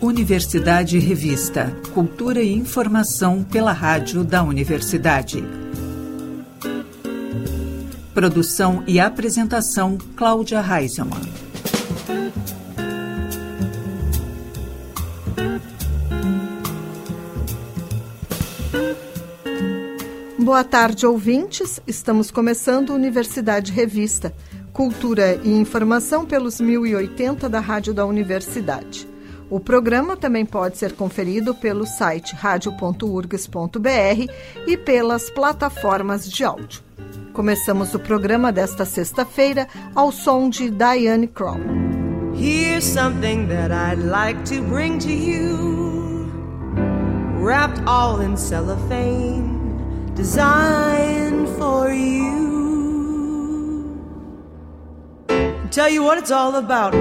Universidade Revista. Cultura e informação pela rádio da universidade. Produção e apresentação Cláudia Reisemann. Boa tarde, ouvintes. Estamos começando Universidade Revista. Cultura e informação pelos 1080 da Rádio da Universidade. O programa também pode ser conferido pelo site radio.urgs.br e pelas plataformas de áudio. Começamos o programa desta sexta-feira ao som de Diane Kroll. Here's something that I'd like to bring to you, wrapped all in cellophane, designed for you. Tell you what it's all about.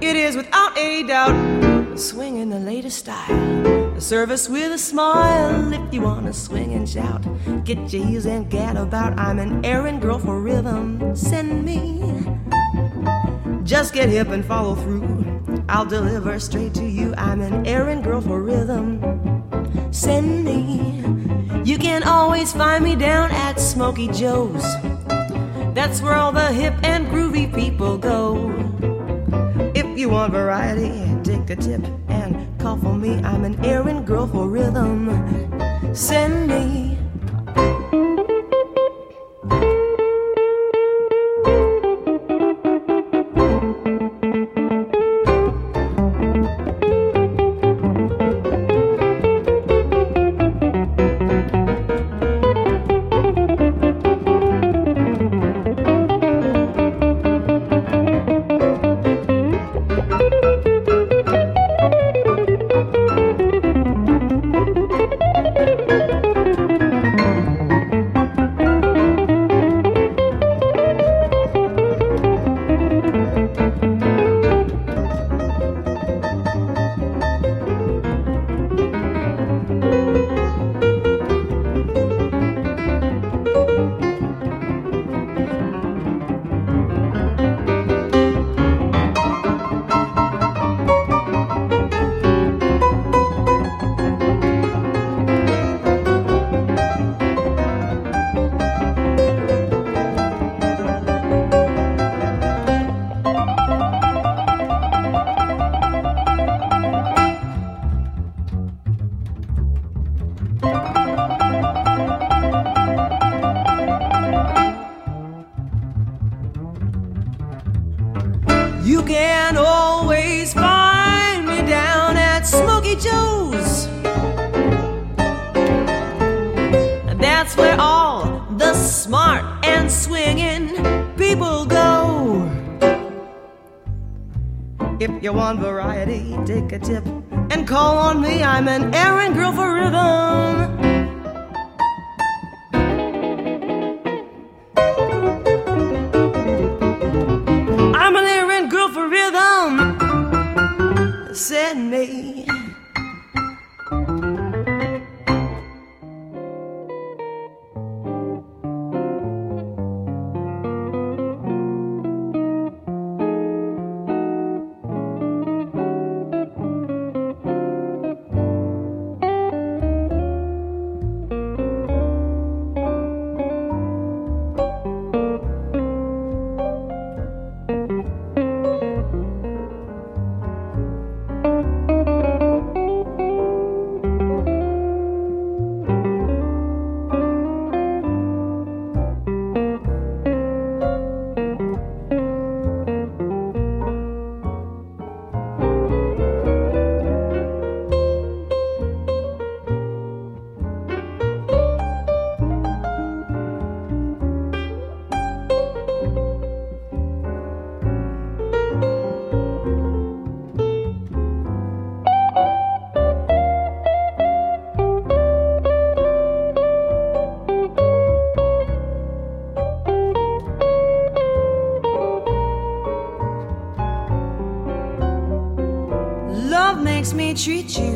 It is without a doubt swing in the latest style. A service with a smile if you wanna swing and shout. Get your heels and get about. I'm an errand girl for rhythm. Send me. Just get hip and follow through. I'll deliver straight to you. I'm an errand girl for rhythm. Send me. You can always find me down at Smoky Joe's. That's where all the hip and groovy people go. If you want variety, take a tip and call for me. I'm an errand girl for rhythm. Send me 剧情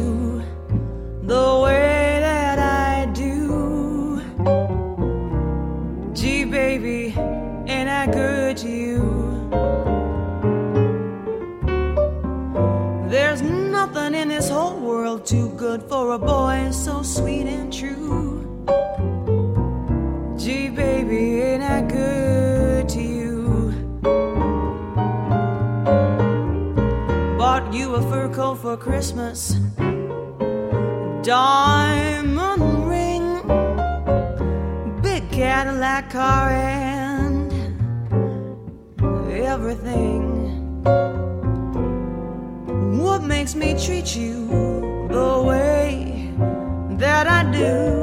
you.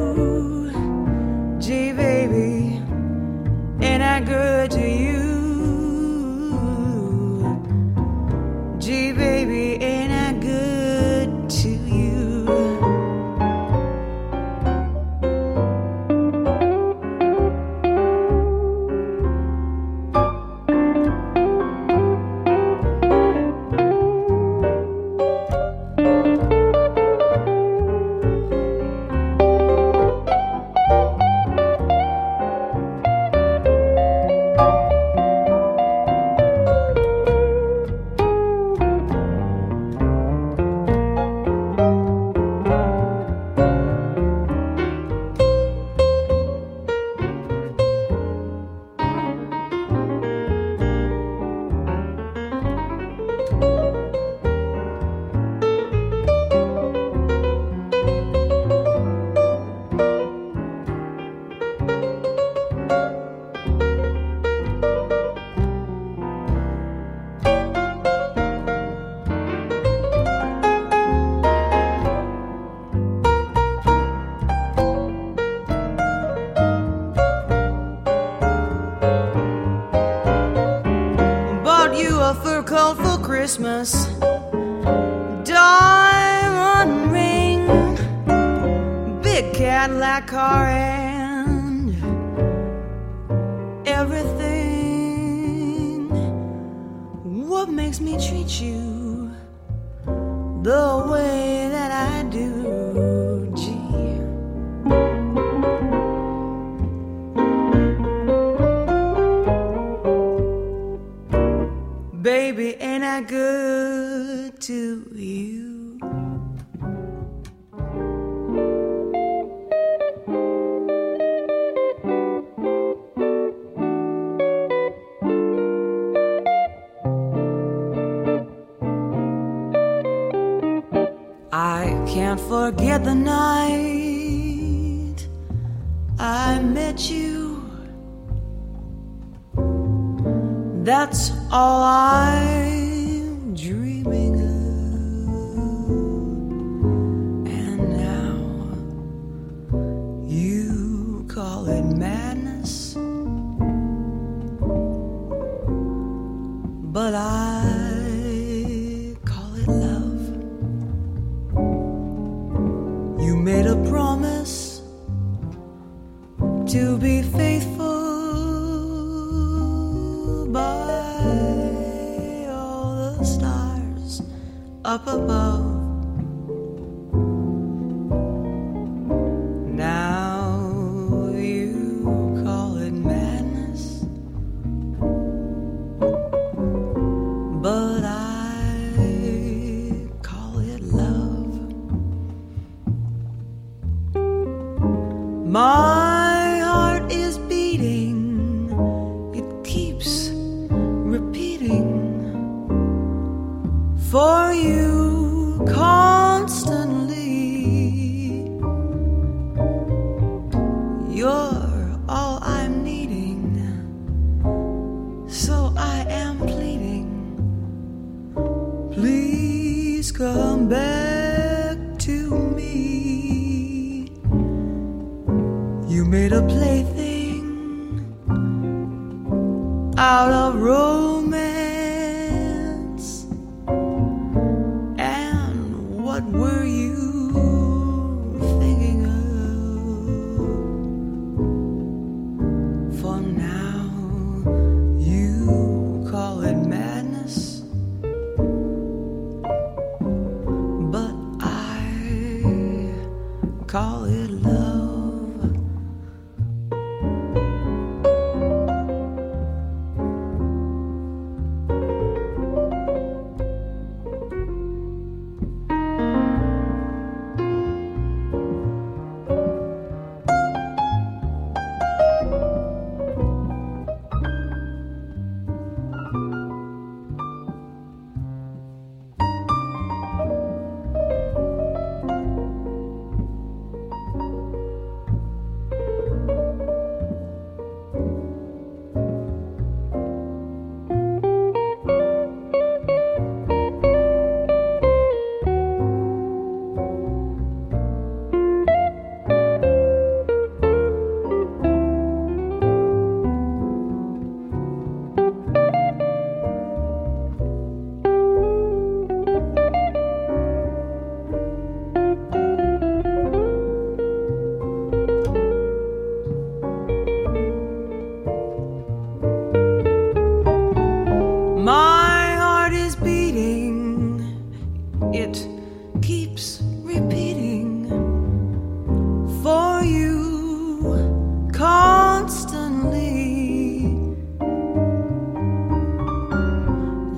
Baby, ain't I good to you?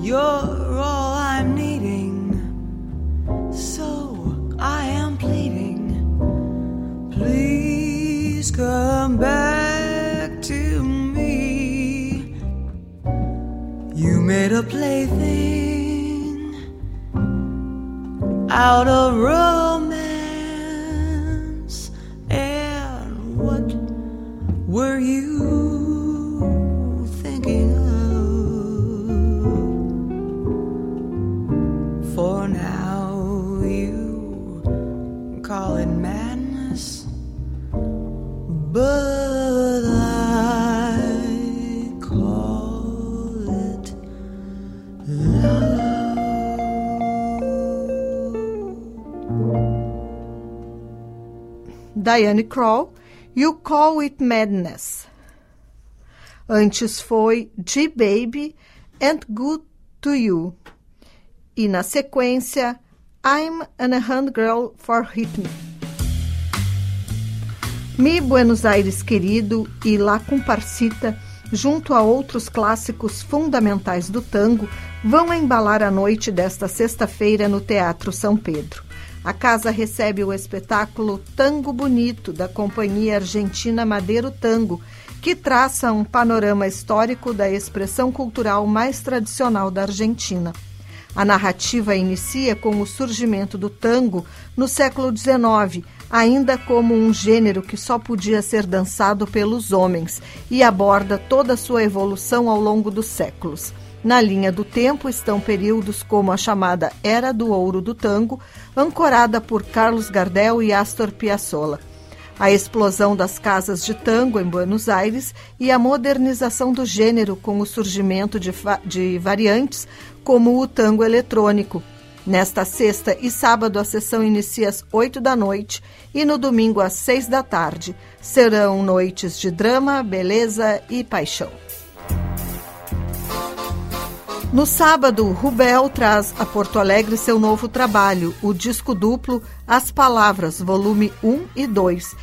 You're all I'm needing, so I am pleading. Please come back to me. You made a plaything out of road. Diane Kroll, You Call It Madness. Antes foi G-Baby and Good to You. E na sequência, I'm an Hand Girl for Rhythm. Mi Buenos Aires Querido e La Comparsita, junto a outros clássicos fundamentais do tango, vão embalar a noite desta sexta-feira no Teatro São Pedro. A casa recebe o espetáculo Tango Bonito, da companhia argentina Madeiro Tango, que traça um panorama histórico da expressão cultural mais tradicional da Argentina. A narrativa inicia com o surgimento do tango no século XIX, ainda como um gênero que só podia ser dançado pelos homens, e aborda toda a sua evolução ao longo dos séculos. Na linha do tempo estão períodos como a chamada Era do Ouro do Tango, ancorada por Carlos Gardel e Astor Piazzolla. A explosão das casas de tango em Buenos Aires e a modernização do gênero com o surgimento de, de variantes como o tango eletrônico. Nesta sexta e sábado a sessão inicia às 8 da noite e no domingo às 6 da tarde. Serão noites de drama, beleza e paixão. No sábado, Rubel traz a Porto Alegre seu novo trabalho, o disco duplo As Palavras, volume 1 e 2,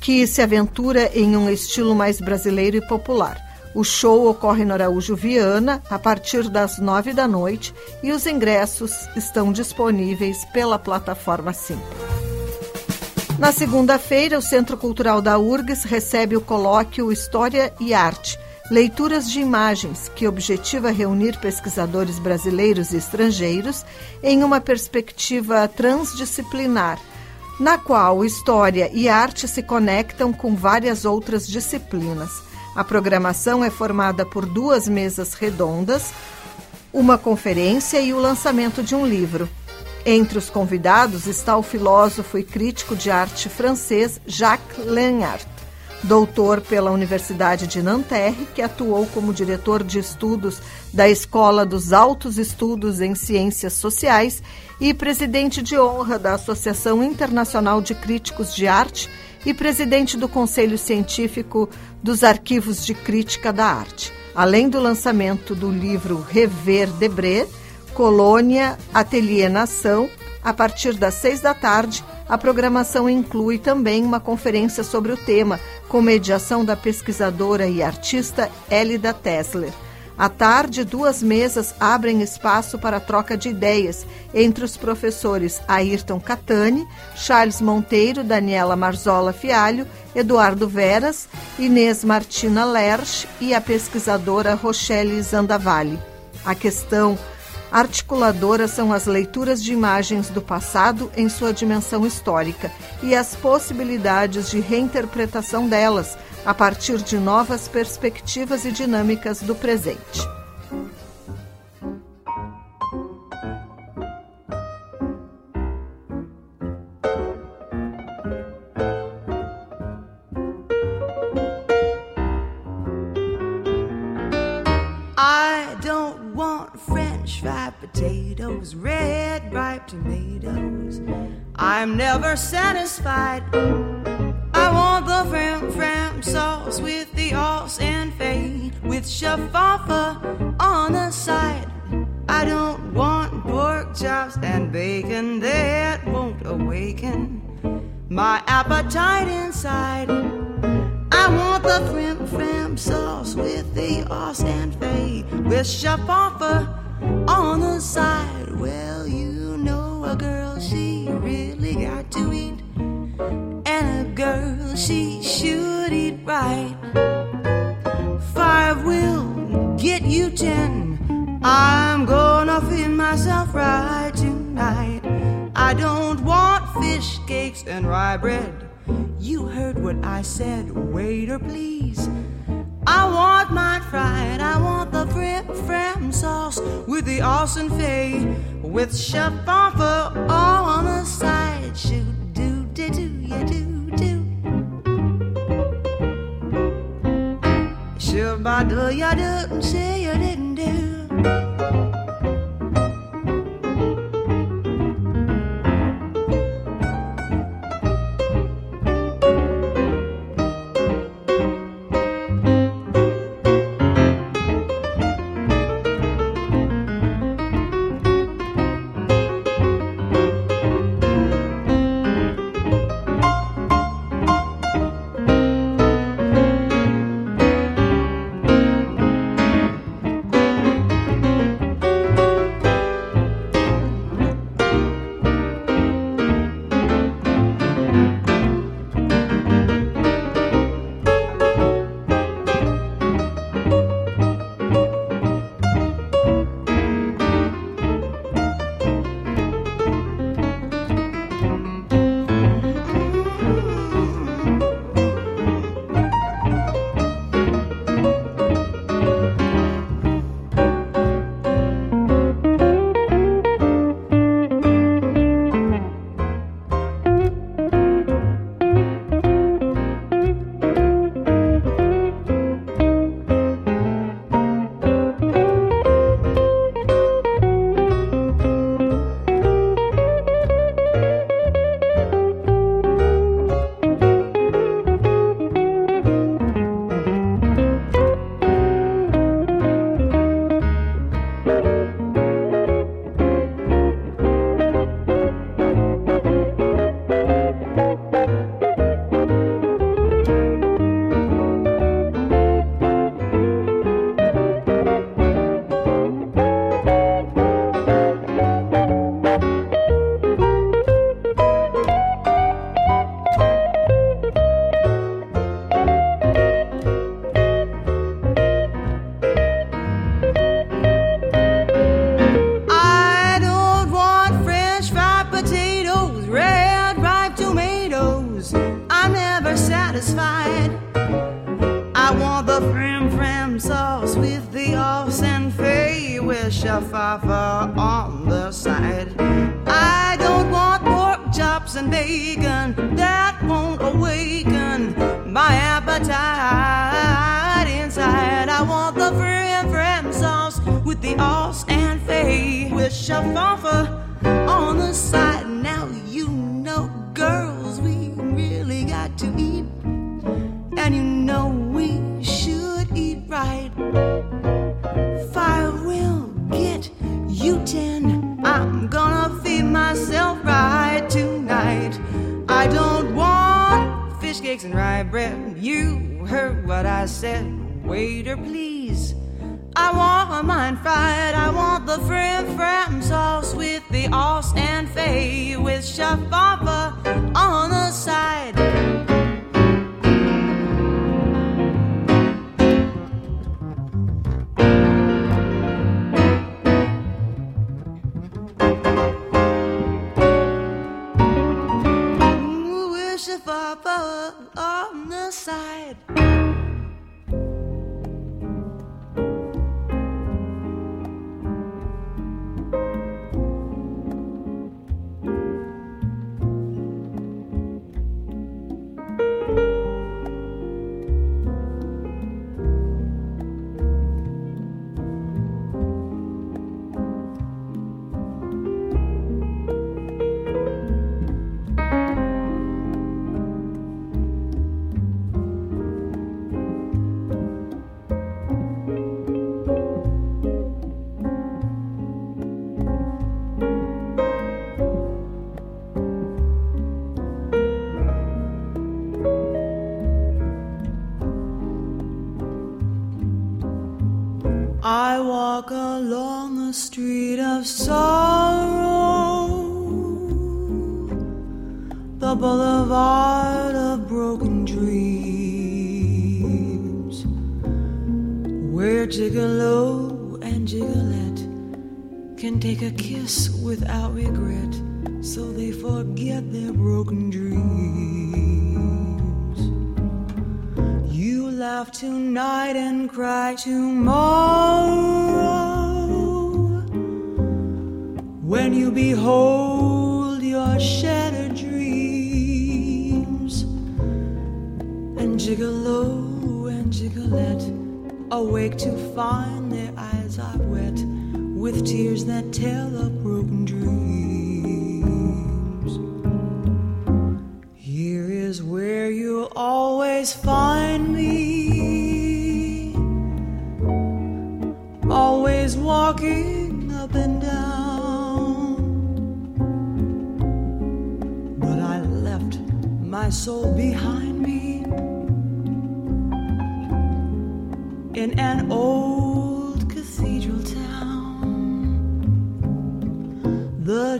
que se aventura em um estilo mais brasileiro e popular. O show ocorre no Araújo Viana a partir das nove da noite e os ingressos estão disponíveis pela plataforma Simples. Na segunda-feira, o Centro Cultural da URGS recebe o colóquio História e Arte, Leituras de Imagens, que objetiva reunir pesquisadores brasileiros e estrangeiros em uma perspectiva transdisciplinar, na qual história e arte se conectam com várias outras disciplinas. A programação é formada por duas mesas redondas, uma conferência e o lançamento de um livro. Entre os convidados está o filósofo e crítico de arte francês Jacques Lenhart doutor pela Universidade de Nanterre, que atuou como diretor de estudos da Escola dos Altos Estudos em Ciências Sociais e presidente de honra da Associação Internacional de Críticos de Arte e presidente do Conselho Científico dos Arquivos de Crítica da Arte. Além do lançamento do livro Rever Debré, Colônia, Ateliê Nação, a partir das seis da tarde, a programação inclui também uma conferência sobre o tema, com mediação da pesquisadora e artista Elida Tesler. À tarde, duas mesas abrem espaço para troca de ideias entre os professores Ayrton Catani, Charles Monteiro, Daniela Marzola Fialho, Eduardo Veras, Inês Martina Lerch e a pesquisadora Rochelle Zandavalli. A questão Articuladoras são as leituras de imagens do passado em sua dimensão histórica e as possibilidades de reinterpretação delas a partir de novas perspectivas e dinâmicas do presente. Tomatoes. I'm never satisfied. I want the fram fram sauce with the os and fade with shaffa on the side. I don't want pork chops and bacon that won't awaken my appetite inside. I want the frim fram sauce with the os and fade with shaffa on the side. Well, you a girl, she really got to eat. And a girl, she should eat right. Five will get you ten. I'm gonna feed myself right tonight. I don't want fish cakes and rye bread. You heard what I said, waiter, please. I want mine fried. I want fram sauce with the Austin Fay with chef offer on the side. Shoot, do, do, do, you do, do. Ba, do, ya, do,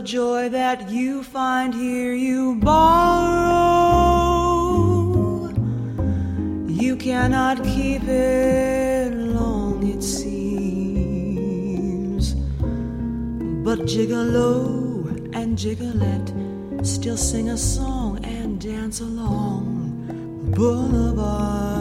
joy that you find here, you borrow. You cannot keep it long, it seems. But gigolo and gigolette still sing a song and dance along the boulevard.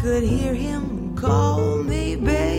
Could hear him call me baby,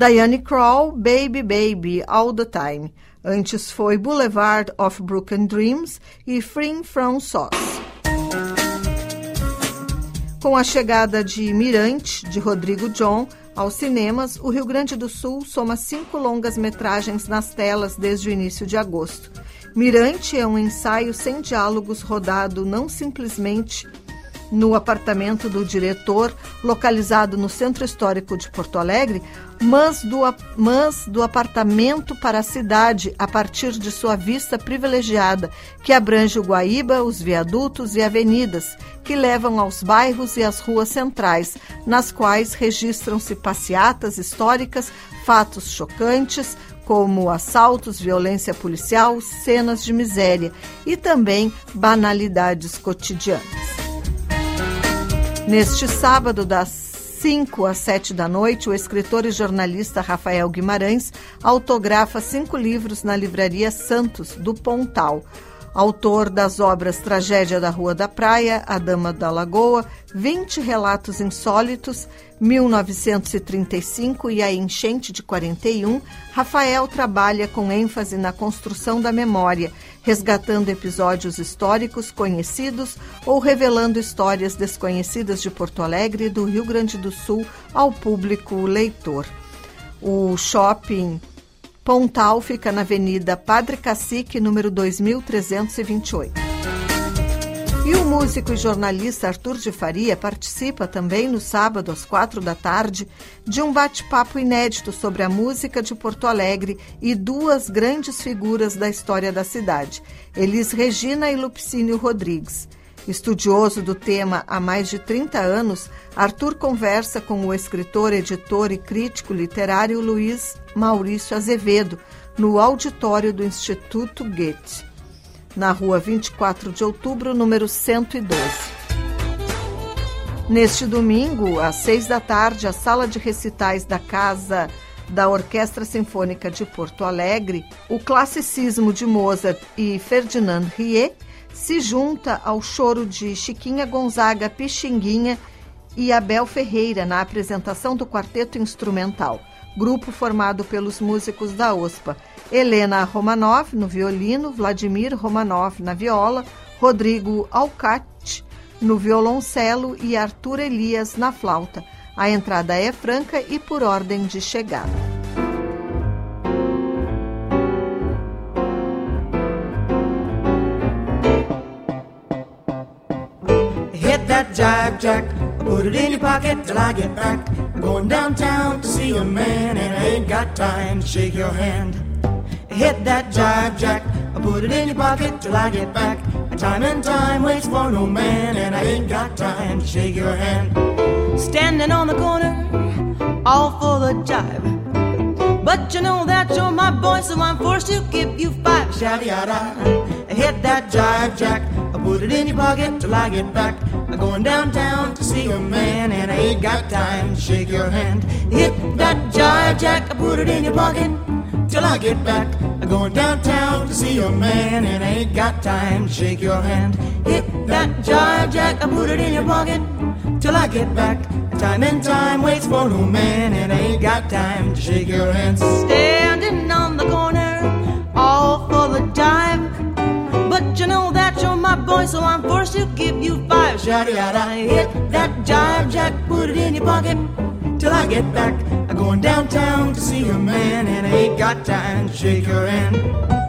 Diane Kroll, Baby Baby, All the Time. Antes foi Boulevard of Broken Dreams e Free From Sauce. Com a chegada de Mirante, de Rodrigo John, aos cinemas, o Rio Grande do Sul soma cinco longas-metragens nas telas desde o início de agosto. Mirante é um ensaio sem diálogos rodado não simplesmente no apartamento do diretor, localizado no Centro Histórico de Porto Alegre, mas do, mas do apartamento para a cidade, a partir de sua vista privilegiada, que abrange o Guaíba, os viadutos e avenidas, que levam aos bairros e às ruas centrais, nas quais registram-se passeatas históricas, fatos chocantes, como assaltos, violência policial, cenas de miséria e também banalidades cotidianas. Neste sábado, das 5 às 7 da noite, o escritor e jornalista Rafael Guimarães autografa cinco livros na Livraria Santos, do Pontal. Autor das obras Tragédia da Rua da Praia, A Dama da Lagoa, 20 Relatos Insólitos, 1935 e A Enchente de 41, Rafael trabalha com ênfase na construção da memória, resgatando episódios históricos conhecidos ou revelando histórias desconhecidas de Porto Alegre e do Rio Grande do Sul ao público leitor. O shopping Pontal fica na Avenida Padre Cacique, número 2328. E o músico e jornalista Arthur de Faria participa também no sábado, às quatro da tarde, de um bate-papo inédito sobre a música de Porto Alegre e duas grandes figuras da história da cidade, Elis Regina e Lupicínio Rodrigues. Estudioso do tema há mais de 30 anos, Arthur conversa com o escritor, editor e crítico literário Luiz Maurício Azevedo no auditório do Instituto Goethe, na rua 24 de outubro, número 112. Neste domingo, às seis da tarde, a sala de recitais da Casa da Orquestra Sinfônica de Porto Alegre, o classicismo de Mozart e Ferdinand Rie se junta ao choro de Chiquinha Gonzaga Pixinguinha e Abel Ferreira na apresentação do quarteto instrumental, grupo formado pelos músicos da OSPA, Helena Romanov no violino, Vladimir Romanov na viola, Rodrigo Alcate no violoncelo e Arthur Elias na flauta. A entrada é franca e por ordem de chegada. That jive jack. Put it in your pocket till I get back. Going downtown to see a man, and I ain't got time to shake your hand. Hit that jive jack. Put it in your pocket till I get back. Time and time waits for no man, and I ain't got time to shake your hand. Standing on the corner, all for the jive. But you know that you're my boy, so I'm forced to give you five. Shouty yada. Hit that jive jack. I put it in your pocket till I get back. I'm going downtown to see a man, and I ain't got time to shake your hand. Hit that jive jack, I put it in your pocket till I get back. I'm going downtown to see a man, and I ain't got time to shake your hand. Hit that jive jack, I put it in your pocket till I get back. Time and time waits for no man, and I ain't got time to shake your hand. Standing on my boy, so I'm forced to give you five. Shotty out, I hit that jive jack, put it in your pocket till I get back. I'm going downtown to see a man, and I ain't got time to shake your hand.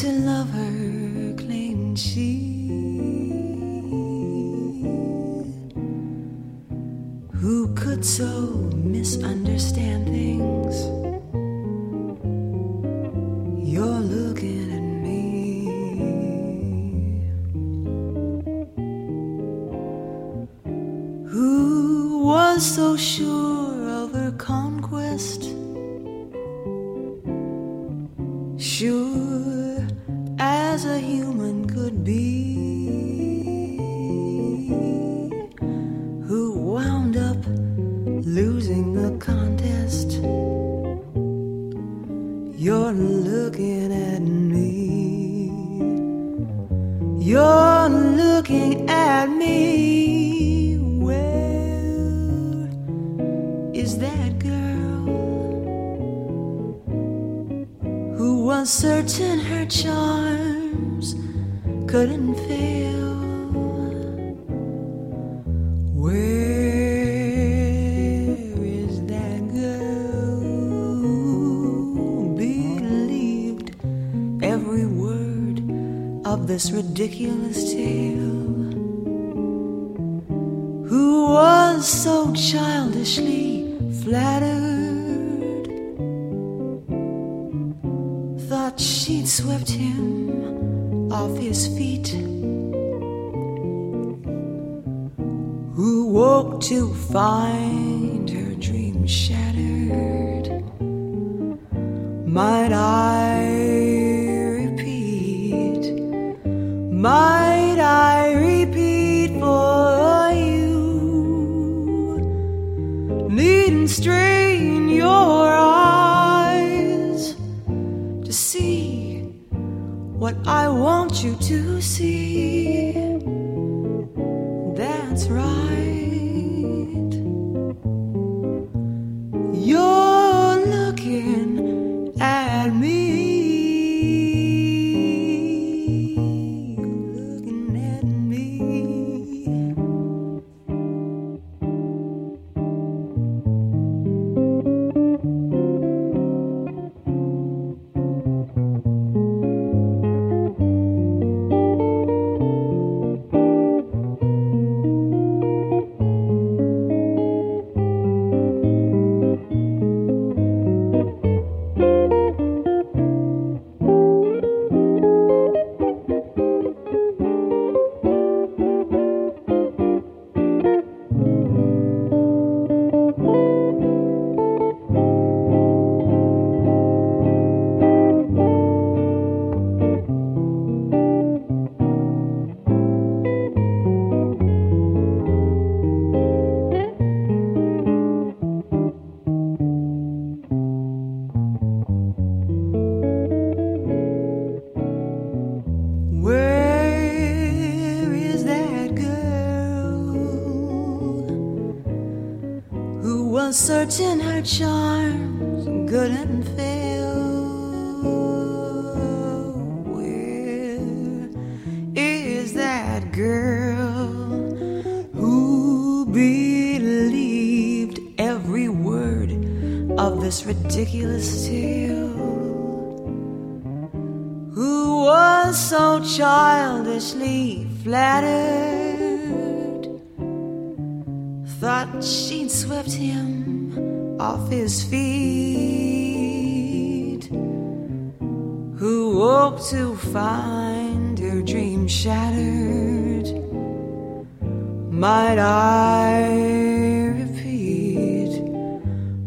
to love her. shattered, might I repeat? Might I repeat for you? Need strain your eyes to see what I want you to see. girl who believed every word of this ridiculous tale, who was so childishly flattered, thought she'd swept him off his feet, who hoped to find her dream shattered. Might I repeat?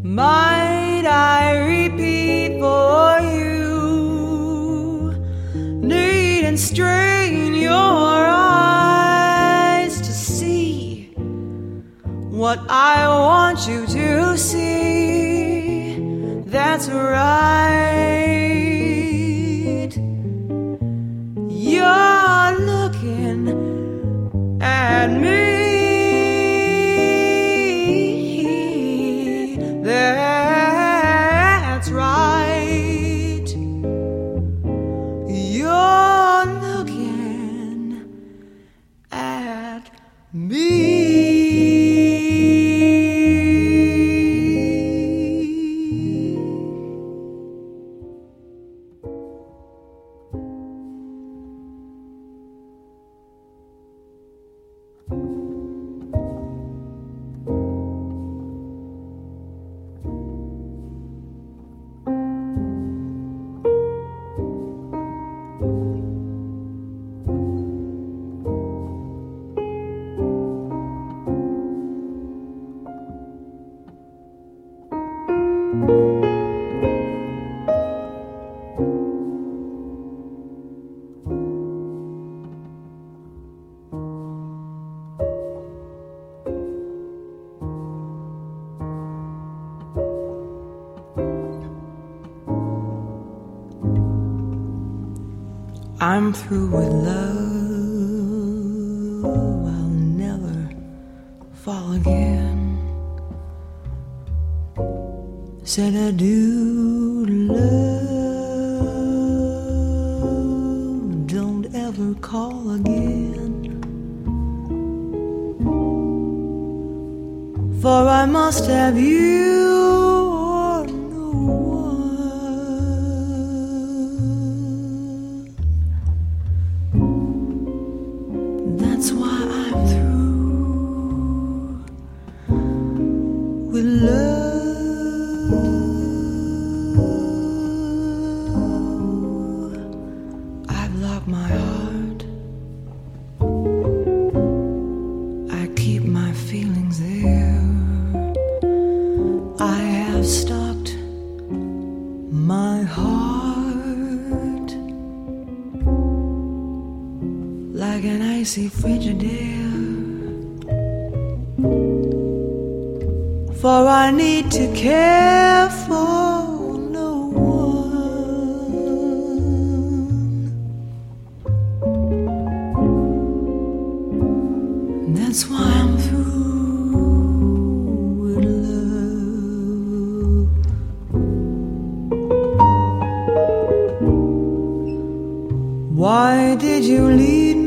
Might I repeat for you? Need and strain your eyes to see what I want you to see. That's right. I'm through with love. said I do. Why did you lead me?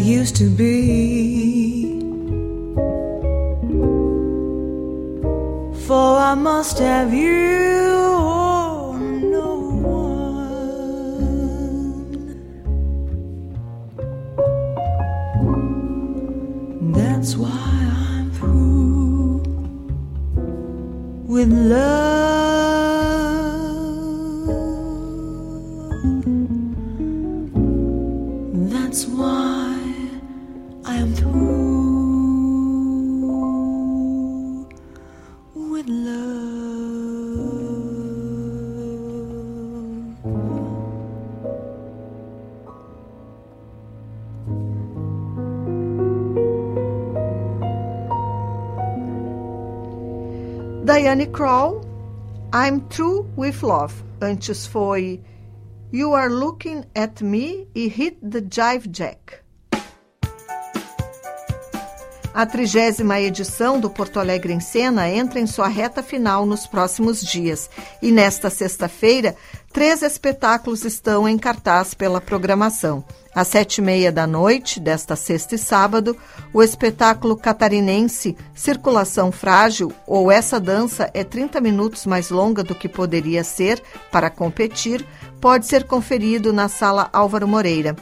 used to be. Diane Kroll, I'm True With Love. Antes foi You Are Looking At Me e Hit the Jive Jack. A trigésima edição do Porto Alegre em Cena entra em sua reta final nos próximos dias e nesta sexta-feira, três espetáculos estão em cartaz pela programação. Às sete e meia da noite desta sexta e sábado, o espetáculo catarinense Circulação Frágil, ou Essa Dança é 30 minutos mais longa do que poderia ser para competir, pode ser conferido na Sala Álvaro Moreira.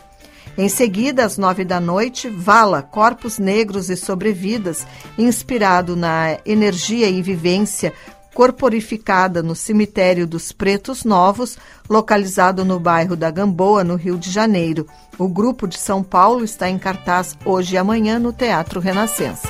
Em seguida, às nove da noite, Vala, Corpos Negros e Sobrevidas, inspirado na energia e vivência corporificada no Cemitério dos Pretos Novos, localizado no bairro da Gamboa, no Rio de Janeiro. O grupo de São Paulo está em cartaz hoje e amanhã no Teatro Renascença.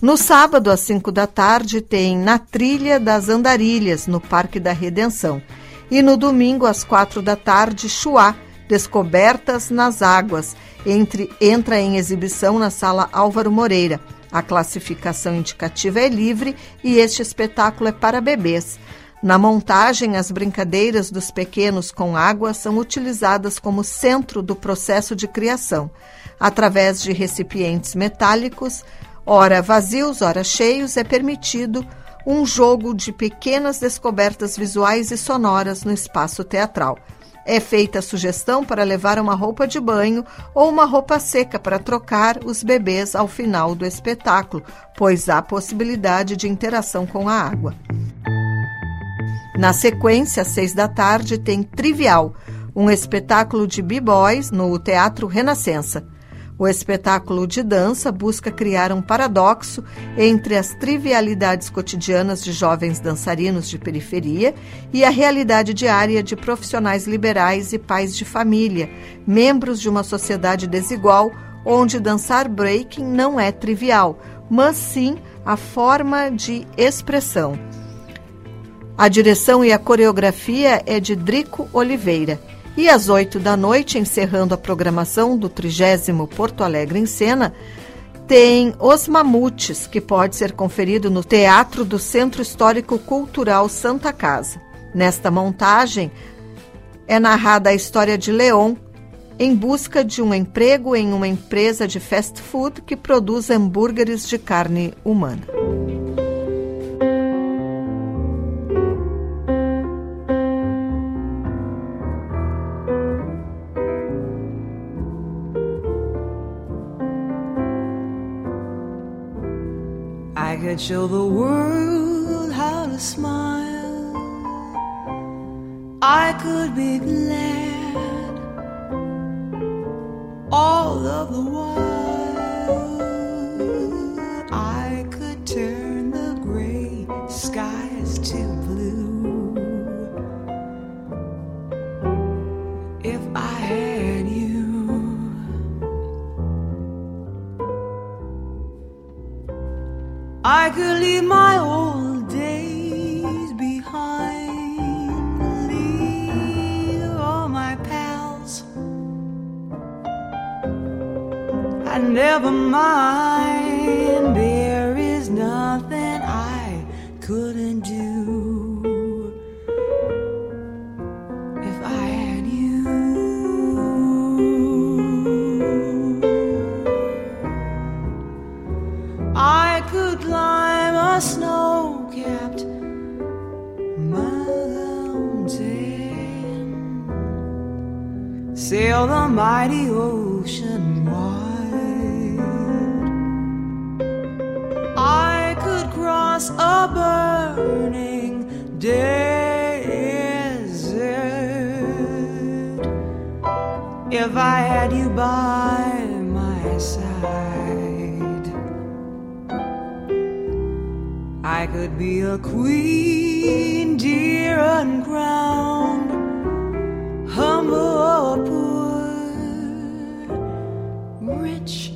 No sábado, às cinco da tarde, tem Na Trilha das Andarilhas, no Parque da Redenção. E no domingo, às quatro da tarde, Chuá, Descobertas nas Águas, entre, entra em exibição na Sala Álvaro Moreira. A classificação indicativa é livre e este espetáculo é para bebês. Na montagem, as brincadeiras dos pequenos com água são utilizadas como centro do processo de criação, através de recipientes metálicos, ora vazios, ora cheios, é permitido um jogo de pequenas descobertas visuais e sonoras no espaço teatral. É feita a sugestão para levar uma roupa de banho ou uma roupa seca para trocar os bebês ao final do espetáculo, pois há possibilidade de interação com a água. Na sequência, às seis da tarde, tem Trivial, um espetáculo de b-boys no Teatro Renascença. O espetáculo de dança busca criar um paradoxo entre as trivialidades cotidianas de jovens dançarinos de periferia e a realidade diária de profissionais liberais e pais de família, membros de uma sociedade desigual onde dançar breaking não é trivial, mas sim a forma de expressão. A direção e a coreografia é de Drico Oliveira. E às oito da noite, encerrando a programação do trigésimo Porto Alegre em Cena, tem Os Mamutes, que pode ser conferido no Teatro do Centro Histórico Cultural Santa Casa. Nesta montagem é narrada a história de Leon em busca de um emprego em uma empresa de fast food que produz hambúrgueres de carne humana. Could show the world how to smile, I could be glad all of the while. I could leave my old days behind, leave all my pals, and never mind. There is nothing I couldn't do climb snow capped mountain, sail the mighty ocean wide. I could cross a burning desert if I had you by I could be a queen, dear uncrowned, humble or poor, rich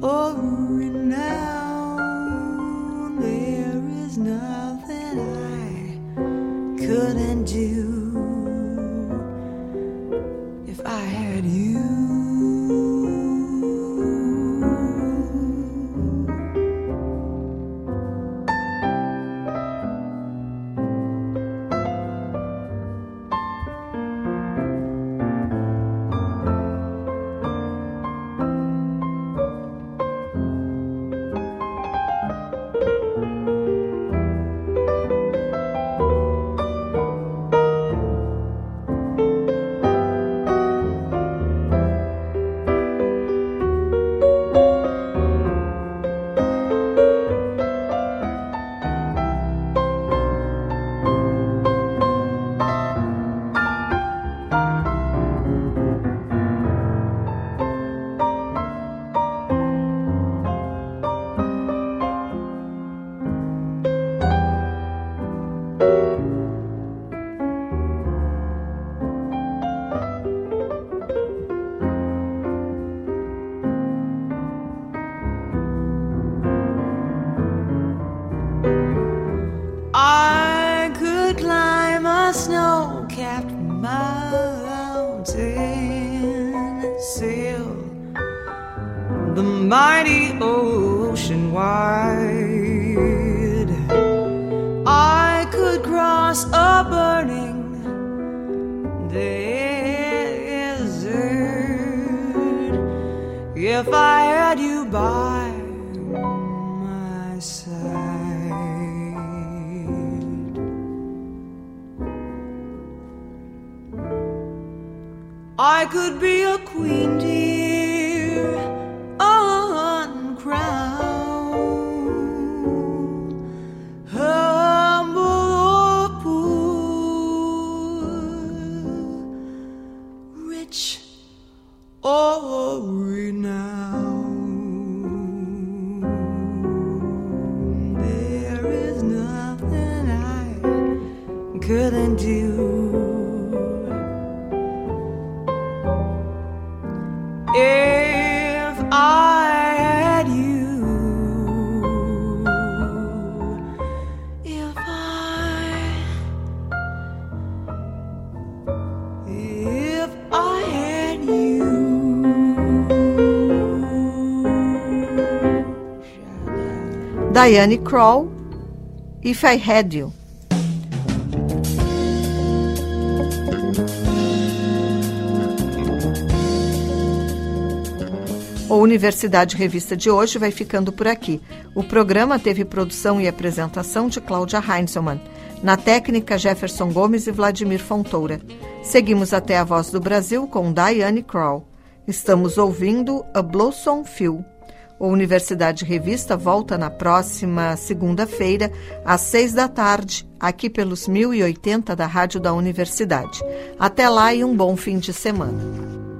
or Diane Kroll, If I Had You. O Universidade Revista de hoje vai ficando por aqui. O programa teve produção e apresentação de Cláudia Heinzelmann. Na técnica, Jefferson Gomes e Vladimir Fontoura. Seguimos até a Voz do Brasil com Diane Kroll. Estamos ouvindo A Blossom Field. O Universidade Revista volta na próxima segunda-feira, às seis da tarde, aqui pelos 1080 da Rádio da Universidade. Até lá e um bom fim de semana.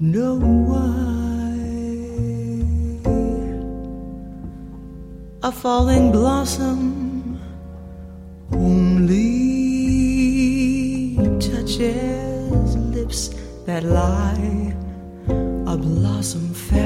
Know why. A falling blossom only touches lips that lie. A blossom fell,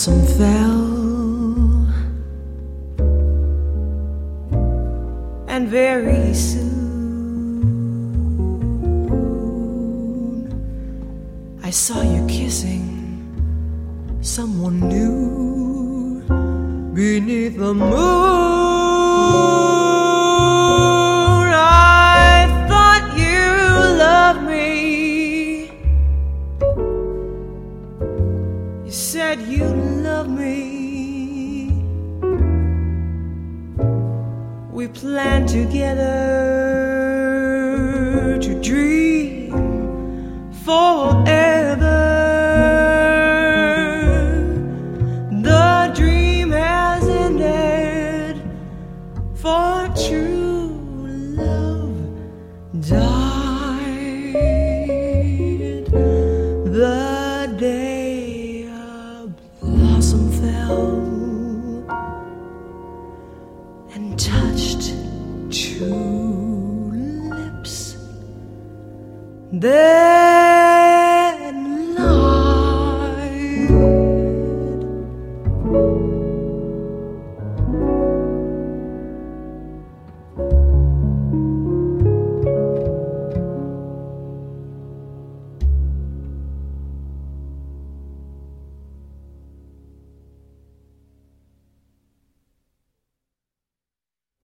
blossom fell.